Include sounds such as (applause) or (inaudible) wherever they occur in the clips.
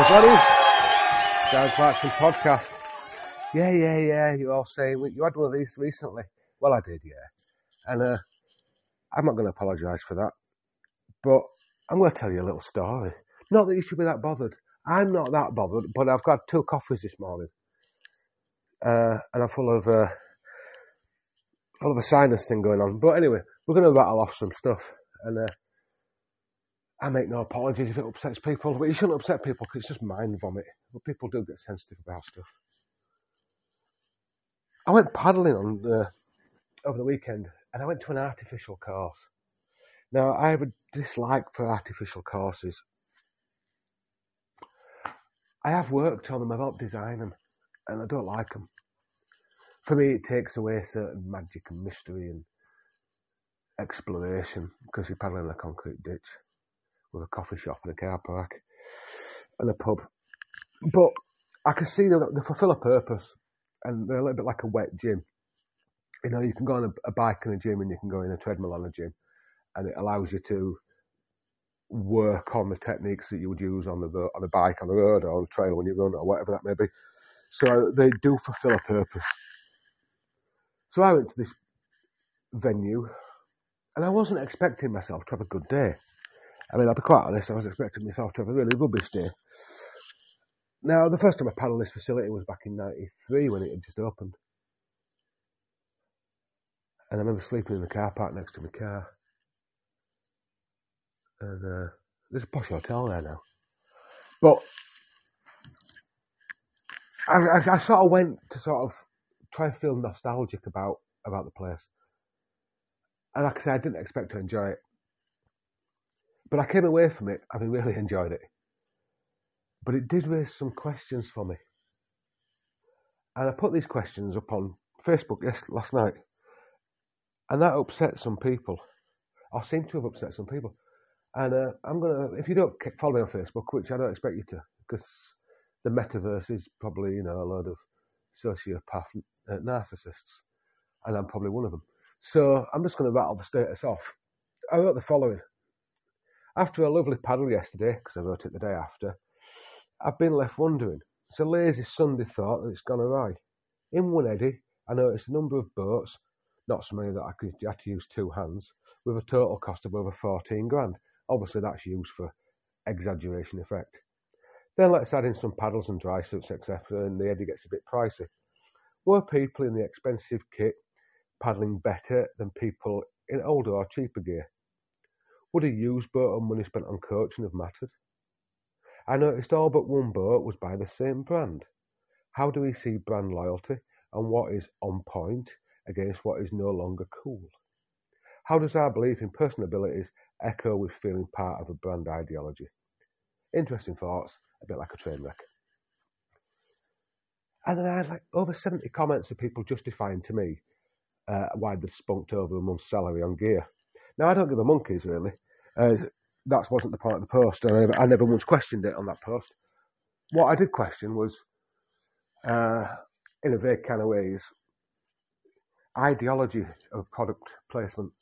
everybody. Dan Clarkson podcast. Yeah, yeah, yeah. You're all saying you had one of these recently. Well, I did, yeah. And uh, I'm not going to apologise for that. But I'm going to tell you a little story. Not that you should be that bothered. I'm not that bothered, but I've got two coffees this morning. Uh, and I'm full of uh, full of a sinus thing going on. But anyway, we're going to rattle off some stuff. And uh, I make no apologies if it upsets people, but you shouldn't upset people because it's just mind vomit. But people do get sensitive about stuff. I went paddling on the, over the weekend and I went to an artificial course. Now, I have a dislike for artificial courses. I have worked on them, I've helped design them, and I don't like them. For me, it takes away certain magic and mystery and exploration because you're paddling in a concrete ditch with a coffee shop and a car park and a pub. But I can see that they fulfill a purpose and they're a little bit like a wet gym. You know, you can go on a, a bike in a gym and you can go in a treadmill on a gym and it allows you to work on the techniques that you would use on the on the bike on the road or on the trail when you run or whatever that may be. So they do fulfill a purpose. So I went to this venue and I wasn't expecting myself to have a good day. I mean, I'll be quite honest, I was expecting myself to have a really rubbish day. Now, the first time I paddled this facility was back in 93 when it had just opened. And I remember sleeping in the car park next to my car. And uh, there's a posh hotel there now. But I, I, I, sort of went to sort of try and feel nostalgic about, about the place. And like I said, I didn't expect to enjoy it. But I came away from it having really enjoyed it. But it did raise some questions for me. And I put these questions up on Facebook yes, last night. And that upset some people. I seem to have upset some people. And uh, I'm going to, if you don't follow me on Facebook, which I don't expect you to, because the metaverse is probably, you know, a load of sociopath uh, narcissists. And I'm probably one of them. So I'm just going to rattle the status off. I wrote the following after a lovely paddle yesterday, because I wrote it the day after, I've been left wondering. It's a lazy Sunday thought that it's gone awry. In one eddy, I noticed a number of boats, not so many that I could have to use two hands, with a total cost of over 14 grand. Obviously, that's used for exaggeration effect. Then let's add in some paddles and dry suits, etc., and the eddy gets a bit pricey. Were people in the expensive kit paddling better than people in older or cheaper gear? Would a used boat or money spent on coaching have mattered? I noticed all but one boat was by the same brand. How do we see brand loyalty and what is on point against what is no longer cool? How does our belief in personal abilities echo with feeling part of a brand ideology? Interesting thoughts, a bit like a train wreck. And then I had like over 70 comments of people justifying to me uh, why they'd spunked over a month's salary on gear. Now, I don't give a monkeys really. Uh, that wasn't the part of the post. I never, I never once questioned it on that post. What I did question was, uh, in a vague kind of ways, ideology of product placement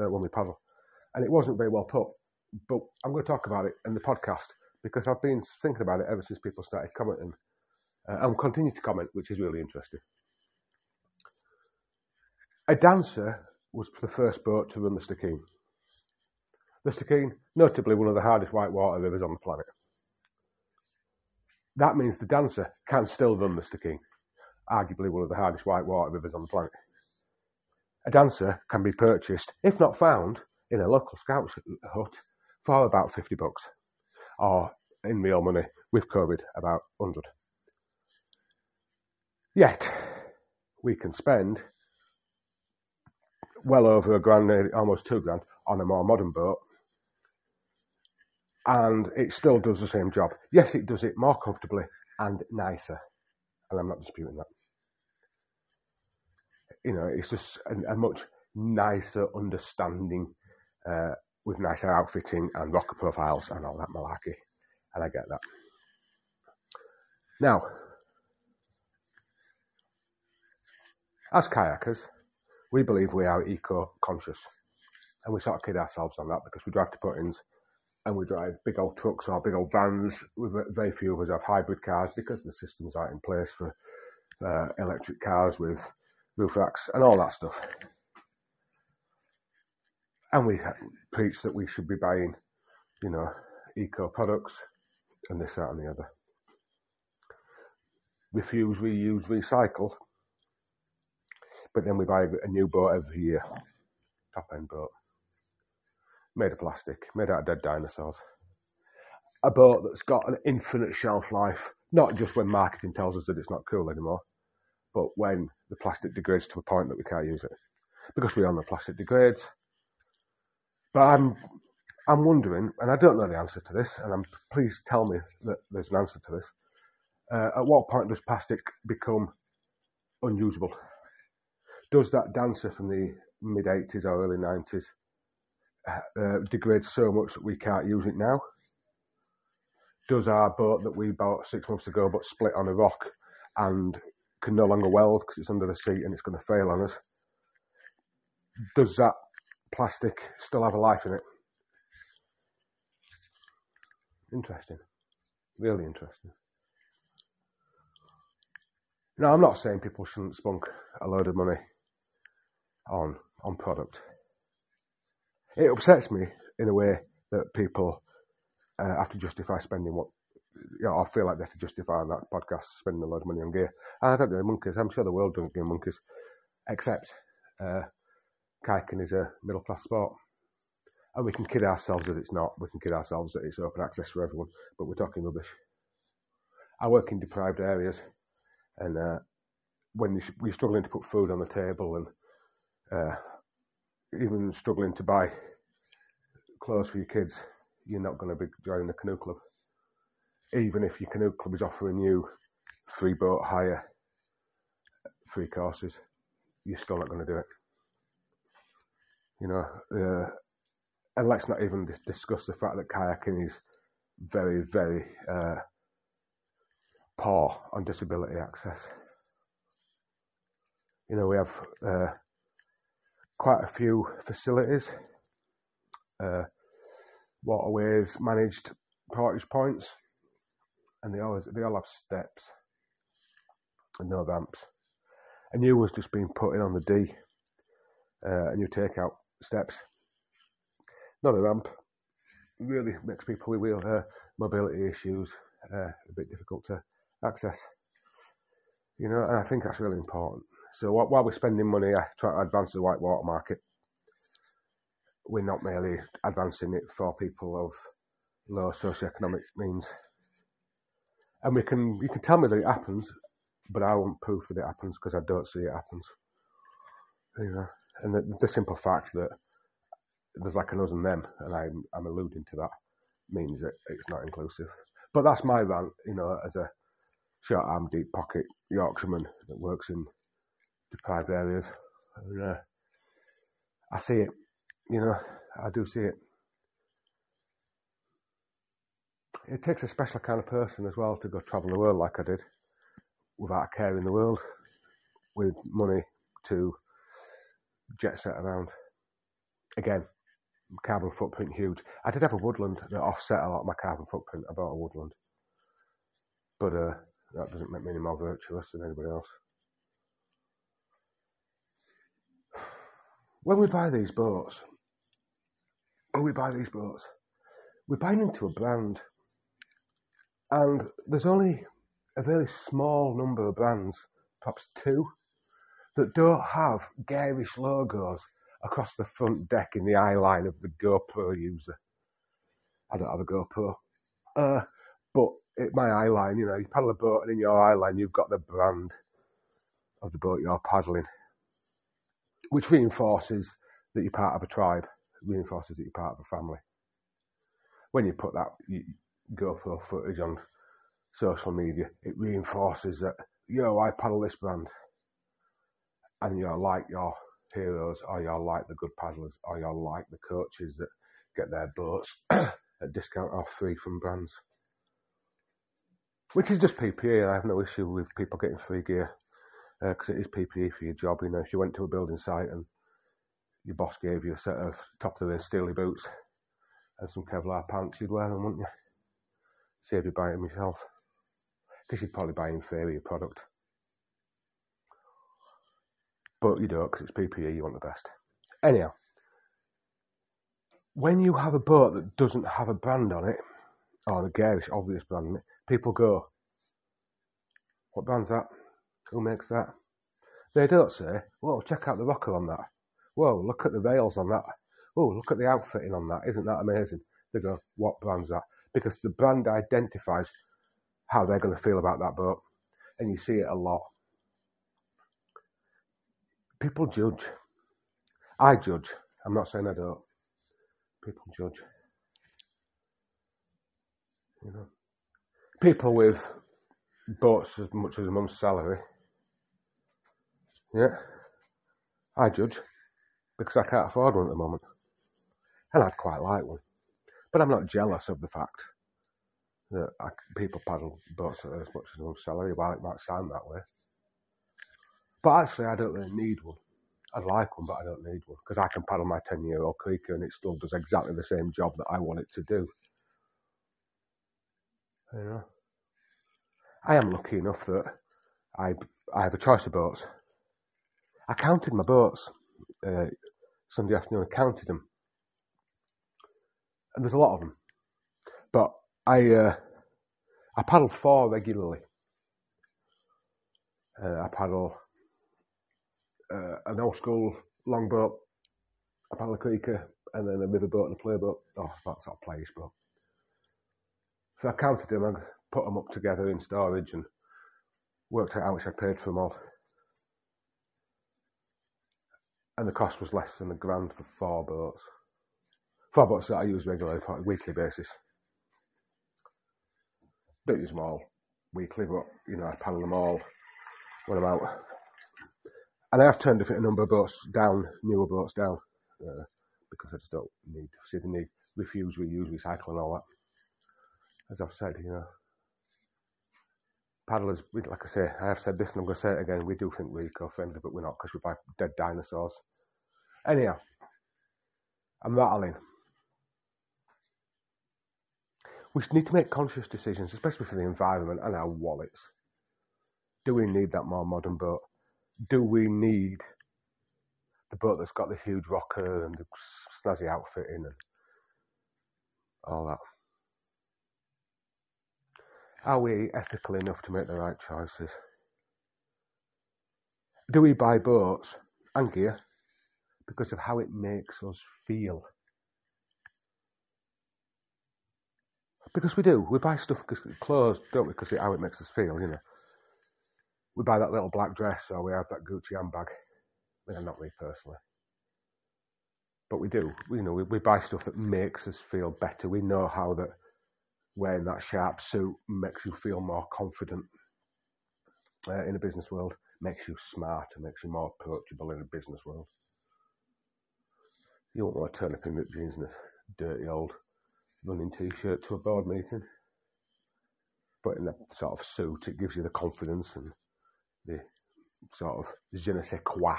uh, when we paddle. And it wasn't very well put. But I'm going to talk about it in the podcast because I've been thinking about it ever since people started commenting uh, and continue to comment, which is really interesting. A dancer was the first boat to run the Stikine. The Stikine, notably one of the hardest whitewater rivers on the planet. That means the dancer can still run the Stikine, arguably one of the hardest whitewater rivers on the planet. A dancer can be purchased, if not found, in a local scout's hut for about 50 bucks, or in real money with COVID, about 100. Yet, we can spend well over a grand, almost two grand, on a more modern boat. And it still does the same job. Yes, it does it more comfortably and nicer. And I'm not disputing that. You know, it's just a, a much nicer understanding uh, with nicer outfitting and rocker profiles and all that malarkey. And I get that. Now, as kayakers, we believe we are eco-conscious. And we sort of kid ourselves on that because we drive to put-ins and we drive big old trucks or big old vans. With very few of us have hybrid cars because the systems aren't in place for uh, electric cars with roof racks and all that stuff. And we preach that we should be buying, you know, eco products and this, that, and the other. Refuse, reuse, recycle. But then we buy a new boat every year, top end boat, made of plastic, made out of dead dinosaurs. A boat that's got an infinite shelf life, not just when marketing tells us that it's not cool anymore, but when the plastic degrades to a point that we can't use it. Because we own the plastic degrades. But I'm I'm wondering, and I don't know the answer to this, and I'm, please tell me that there's an answer to this. Uh, at what point does plastic become unusable? Does that dancer from the mid 80s or early 90s uh, uh, degrade so much that we can't use it now? Does our boat that we bought six months ago but split on a rock and can no longer weld because it's under the seat and it's going to fail on us. Does that plastic still have a life in it? Interesting. Really interesting. Now, I'm not saying people shouldn't spunk a load of money on on product. It upsets me in a way that people uh, have to justify spending what you know, I feel like they have to justify on that podcast spending a lot of money on gear. I don't know monkeys. I'm sure the world doesn't give monkeys, except uh, kayaking is a middle class sport. And we can kid ourselves that it's not. We can kid ourselves that it's open access for everyone, but we're talking rubbish. I work in deprived areas, and uh, when you're struggling to put food on the table and uh, even struggling to buy clothes for your kids, you're not going to be joining the canoe club even if your canoe club is offering you free boat hire, free courses, you're still not going to do it. You know, uh, and let's not even discuss the fact that kayaking is very, very uh, poor on disability access. You know, we have uh, quite a few facilities, uh, waterways managed portage points and they always they all have steps and no ramps. A new one's just been put in on the Dee, uh, a new takeout steps. Not a ramp. Really makes people with uh, mobility issues uh, a bit difficult to access. You know, and I think that's really important. So while we're spending money I try to advance the whitewater market, we're not merely advancing it for people of low socioeconomic means and we can you can tell me that it happens, but I won't prove that it happens because I don't see it happens. You know, and the, the simple fact that there's like an us and them, and I'm I'm alluding to that means that it's not inclusive. But that's my rant, you know, as a short arm, deep pocket Yorkshireman that works in deprived areas. And, uh, I see it, you know, I do see it. it takes a special kind of person as well to go travel the world like I did without a care in the world with money to jet set around. Again, carbon footprint huge. I did have a woodland that offset a lot of my carbon footprint. about a woodland. But uh, that doesn't make me any more virtuous than anybody else. When we buy these boats, when we buy these boats, we're buying into a brand and there's only a very small number of brands, perhaps two, that don't have garish logos across the front deck in the eye line of the GoPro user. I don't have a GoPro. Uh, but it, my eye line, you know, you paddle a boat and in your eye line you've got the brand of the boat you're paddling, which reinforces that you're part of a tribe, reinforces that you're part of a family. When you put that, you, GoPro footage on social media, it reinforces that, yo, I paddle this brand. And you're like your heroes, or you're like the good paddlers, or you're like the coaches that get their boats (coughs) at discount or free from brands. Which is just PPE. I have no issue with people getting free gear because uh, it is PPE for your job. You know, if you went to a building site and your boss gave you a set of top of the steely boots and some Kevlar pants, you'd wear them, wouldn't you? Save you buying them yourself. Because you'd probably buy inferior product. But you don't, because it's PPE, you want the best. Anyhow, when you have a boat that doesn't have a brand on it, or a garish obvious brand on it, people go, What brand's that? Who makes that? They don't say, Whoa, check out the rocker on that. Whoa, look at the rails on that. Oh, look at the outfitting on that. Isn't that amazing? They go, What brand's that? Because the brand identifies how they're going to feel about that boat. And you see it a lot. People judge. I judge. I'm not saying I don't. People judge. You know, people with boats as much as a month's salary. Yeah, I judge because I can't afford one at the moment, and I'd quite like one. But I'm not jealous of the fact that I, people paddle boats at as much as month's salary. While it might sound that way, but actually, I don't really need one. I'd like one, but I don't need one because I can paddle my 10 year old creeker and it still does exactly the same job that I want it to do. You know, I am lucky enough that I I have a choice of boats. I counted my boats uh, Sunday afternoon. I counted them, and there's a lot of them. But I uh, I paddle four regularly. Uh, I paddle uh, an old school longboat, a paddle creeker, and then a riverboat and a playboat. Oh, that's not a place boat. So I counted them and put them up together in storage and worked out how much I paid for them all. And the cost was less than a grand for four boats. Four boats that I use regularly on a weekly basis. Don't use them all weekly, but you know, I paddle them all when I'm out and I have turned a number of boats down, newer boats down, uh, because I just don't need, see the need, refuse, reuse, recycle and all that. As I've said, you know, paddlers, like I say, I have said this and I'm going to say it again, we do think we're eco-friendly, but we're not because we buy dead dinosaurs. Anyhow, I'm rattling. We need to make conscious decisions, especially for the environment and our wallets. Do we need that more modern boat? do we need the boat that's got the huge rocker and the snazzy outfitting and all that? Are we ethical enough to make the right choices? Do we buy boats and gear because of how it makes us feel? Because we do. We buy stuff, because clothes, don't we, because how it makes us feel, you know we buy that little black dress or we have that Gucci handbag. Well, not me personally. But we do. You know, we, we buy stuff that makes us feel better. We know how that wearing that sharp suit makes you feel more confident uh, in a business world, makes you smarter, makes you more approachable in a business world. You won't want to turn up in ripped jeans and a dirty old running t-shirt to a board meeting. But in that sort of suit, it gives you the confidence and the sort of je ne sais quoi.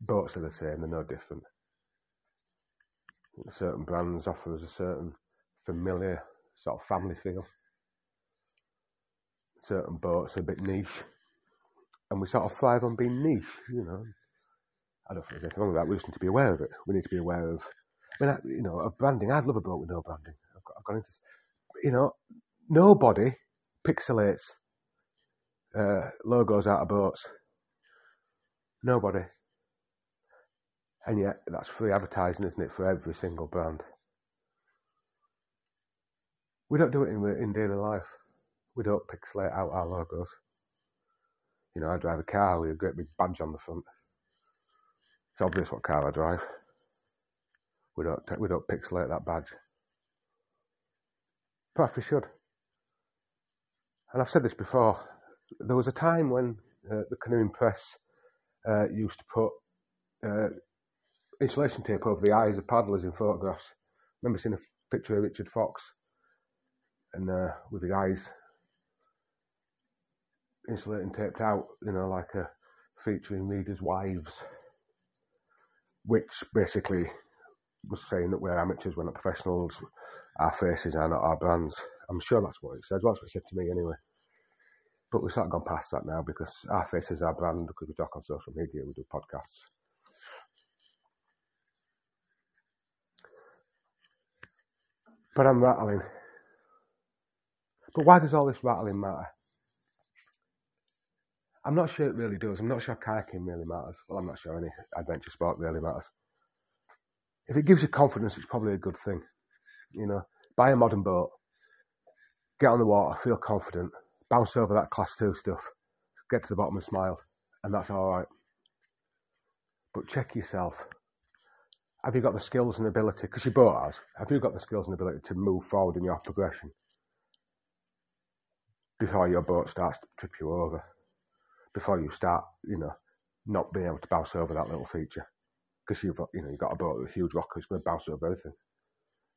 Boats are the same, they're no different. Certain brands offer us a certain familiar sort of family feel. Certain boats are a bit niche, and we sort of thrive on being niche, you know. I don't think there's anything wrong with that. We just need to be aware of it. We need to be aware of, I mean, you know, of branding. I'd love a boat with no branding. I've got, I've into, you know, nobody pixelates uh, logos out of boats. Nobody. And yet, that's free advertising, isn't it, for every single brand? We don't do it in, in daily life. We don't pixelate out our logos. You know, I drive a car with a great big badge on the front. It's obvious what car I drive. We don't we don't pixelate that badge. Perhaps we should. And I've said this before there was a time when uh, the canoeing press uh, used to put uh, insulation tape over the eyes of paddlers in photographs. I remember seeing a picture of Richard Fox and uh, with his eyes insulating taped out, you know, like a featuring readers' wives, which basically was saying that we're amateurs, we're not professionals, our faces are not our brands. I'm sure that's what it said. That's what it said to me anyway. But we've sort of gone past that now because our faces are our brand because we talk on social media, we do podcasts. But I'm rattling. But why does all this rattling matter? I'm not sure it really does. I'm not sure kayaking really matters. Well, I'm not sure any adventure sport really matters. If it gives you confidence, it's probably a good thing. You know, buy a modern boat, get on the water, feel confident, bounce over that class two stuff, get to the bottom and smile, and that's all right. But check yourself. Have you got the skills and ability? Because your boat has. Have you got the skills and ability to move forward in your progression before your boat starts to trip you over? Before you start, you know, not being able to bounce over that little feature because you've you know you've got a boat with a huge rock it's going to bounce over everything.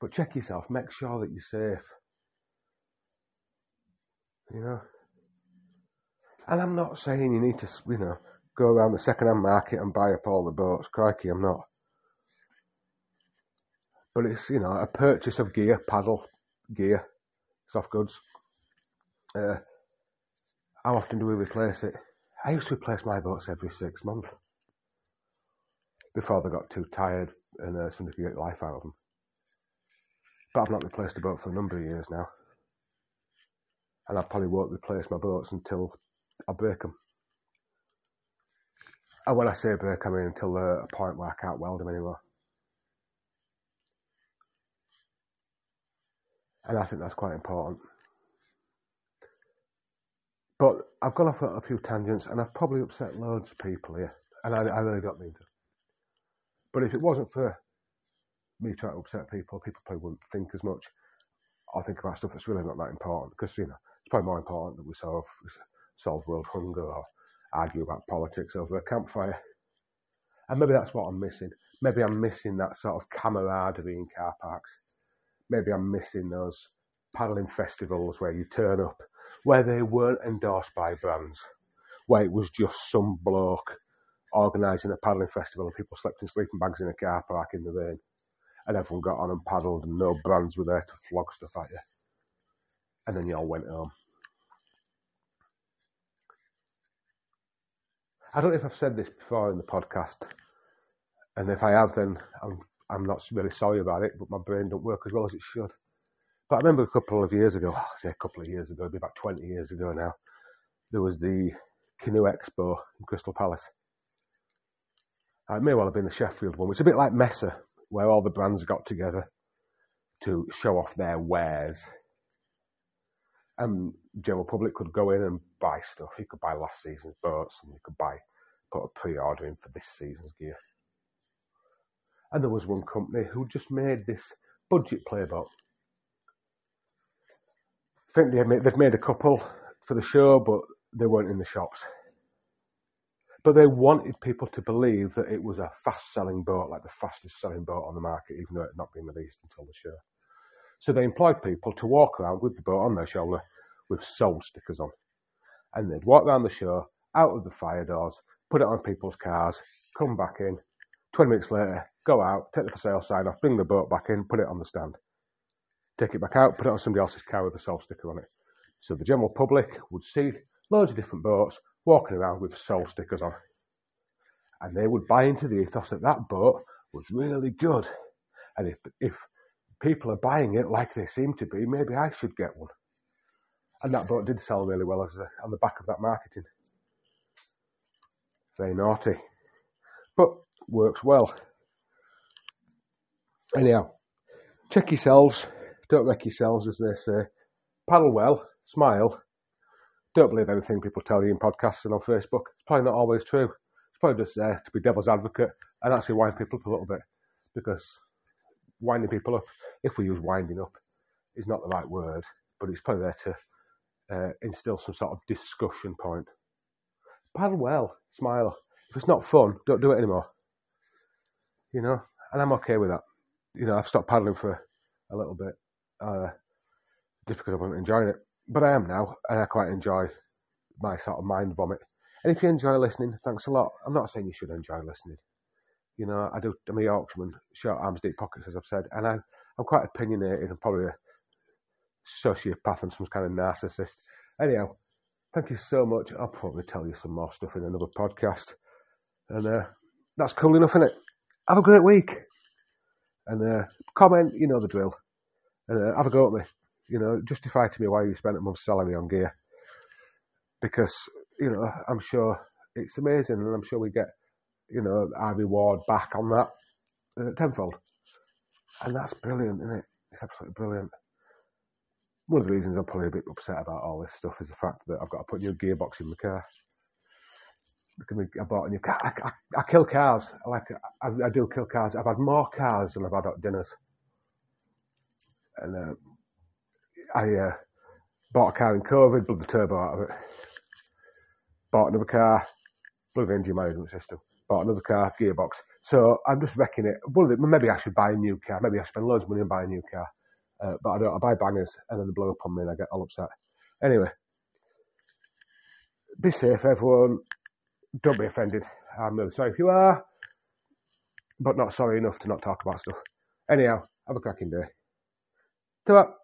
But check yourself. Make sure that you're safe. You know. And I'm not saying you need to, you know, go around the second-hand market and buy up all the boats. Crikey, I'm not. But it's, you know, a purchase of gear, paddle, gear, soft goods. Uh, how often do we replace it? I used to replace my boats every six months before they got too tired and uh, somebody could get life out of them. But I've not replaced a boat for a number of years now. And I probably won't replace my boats until I break them. And when I say break, I mean until uh, a point where I can't weld them anymore. And I think that's quite important. But I've gone off on a few tangents and I've probably upset loads of people here. And I, I really don't mean to. But if it wasn't for me trying to upset people, people probably wouldn't think as much or think about stuff that's really not that important. Because, you know, it's probably more important that we solve, solve world hunger or argue about politics over a campfire. And maybe that's what I'm missing. Maybe I'm missing that sort of camaraderie in car parks. Maybe I'm missing those paddling festivals where you turn up, where they weren't endorsed by brands, where it was just some bloke organising a paddling festival and people slept in sleeping bags in a car park in the rain. And everyone got on and paddled and no brands were there to flog stuff at you. And then you all went home. I don't know if I've said this before in the podcast. And if I have, then I'm, I'm not really sorry about it, but my brain don't work as well as it should. But I remember a couple of years ago, I'll say a couple of years ago, it'd be about 20 years ago now, there was the Canoe Expo in Crystal Palace. It may well have been the Sheffield one, which is a bit like Messe, where all the brands got together to show off their wares. And general public could go in and buy stuff. You could buy last season's boats, and you could buy put a pre-order in for this season's gear. And there was one company who just made this budget playboat. I think they made, they've made a couple for the show, but they weren't in the shops. But they wanted people to believe that it was a fast selling boat, like the fastest selling boat on the market, even though it had not been released until the show. So they employed people to walk around with the boat on their shoulder with sold stickers on. And they'd walk around the show, out of the fire doors, put it on people's cars, come back in. 20 minutes later, go out, take the for sale sign off, bring the boat back in, put it on the stand. Take it back out, put it on somebody else's car with a sold sticker on it. So the general public would see loads of different boats walking around with soul stickers on. And they would buy into the ethos that that boat was really good. And if, if people are buying it like they seem to be, maybe I should get one. And that boat did sell really well as a, on the back of that marketing. Very naughty. But works well. Anyhow, check yourselves. Don't wreck yourselves, as they say. Paddle well, smile, don't believe anything people tell you in podcasts and on Facebook. It's probably not always true. It's probably just there to be devil's advocate and actually wind people up a little bit because winding people up, if we use winding up, is not the right word, but it's probably there to uh, instill some sort of discussion point. Paddle well, smile. If it's not fun, don't do it anymore. You know, and I'm okay with that. You know, I've stopped paddling for a little bit, uh, just because I wasn't enjoying it but I am now, and I quite enjoy my sort of mind vomit. And if you enjoy listening, thanks a lot. I'm not saying you should enjoy listening, You know, I do. I'm a Yorkshireman, short arms, deep pockets, as I've said, and I, I'm quite opinionated and probably a sociopath and some kind of narcissist. Anyhow, thank you so much. I'll probably tell you some more stuff in another podcast, and uh, that's cool enough, isn't it? Have a great week, and uh, comment. You know the drill, and uh, have a go at me. You know, justify to me why you spent a month's salary on gear, because you know I'm sure it's amazing, and I'm sure we get you know our reward back on that uh, tenfold, and that's brilliant, isn't it? It's absolutely brilliant. One of the reasons I'm probably a bit upset about all this stuff is the fact that I've got to put a new gearbox in my car. I bought a new car. I, I, I kill cars. Like I, I, do kill cars. I've had more cars than I've had at dinners. And uh, I uh, bought a car in COVID, blew the turbo out of it. Bought another car, blew the engine management system. Bought another car, gearbox. So I'm just wrecking it. Well, maybe I should buy a new car. Maybe I spend loads of money on buying a new car. Uh, but I don't. I buy bangers and then they blow up on me and I get all upset. Anyway, be safe, everyone. Don't be offended. I'm really sorry if you are, but not sorry enough to not talk about stuff. Anyhow, have a cracking day. では、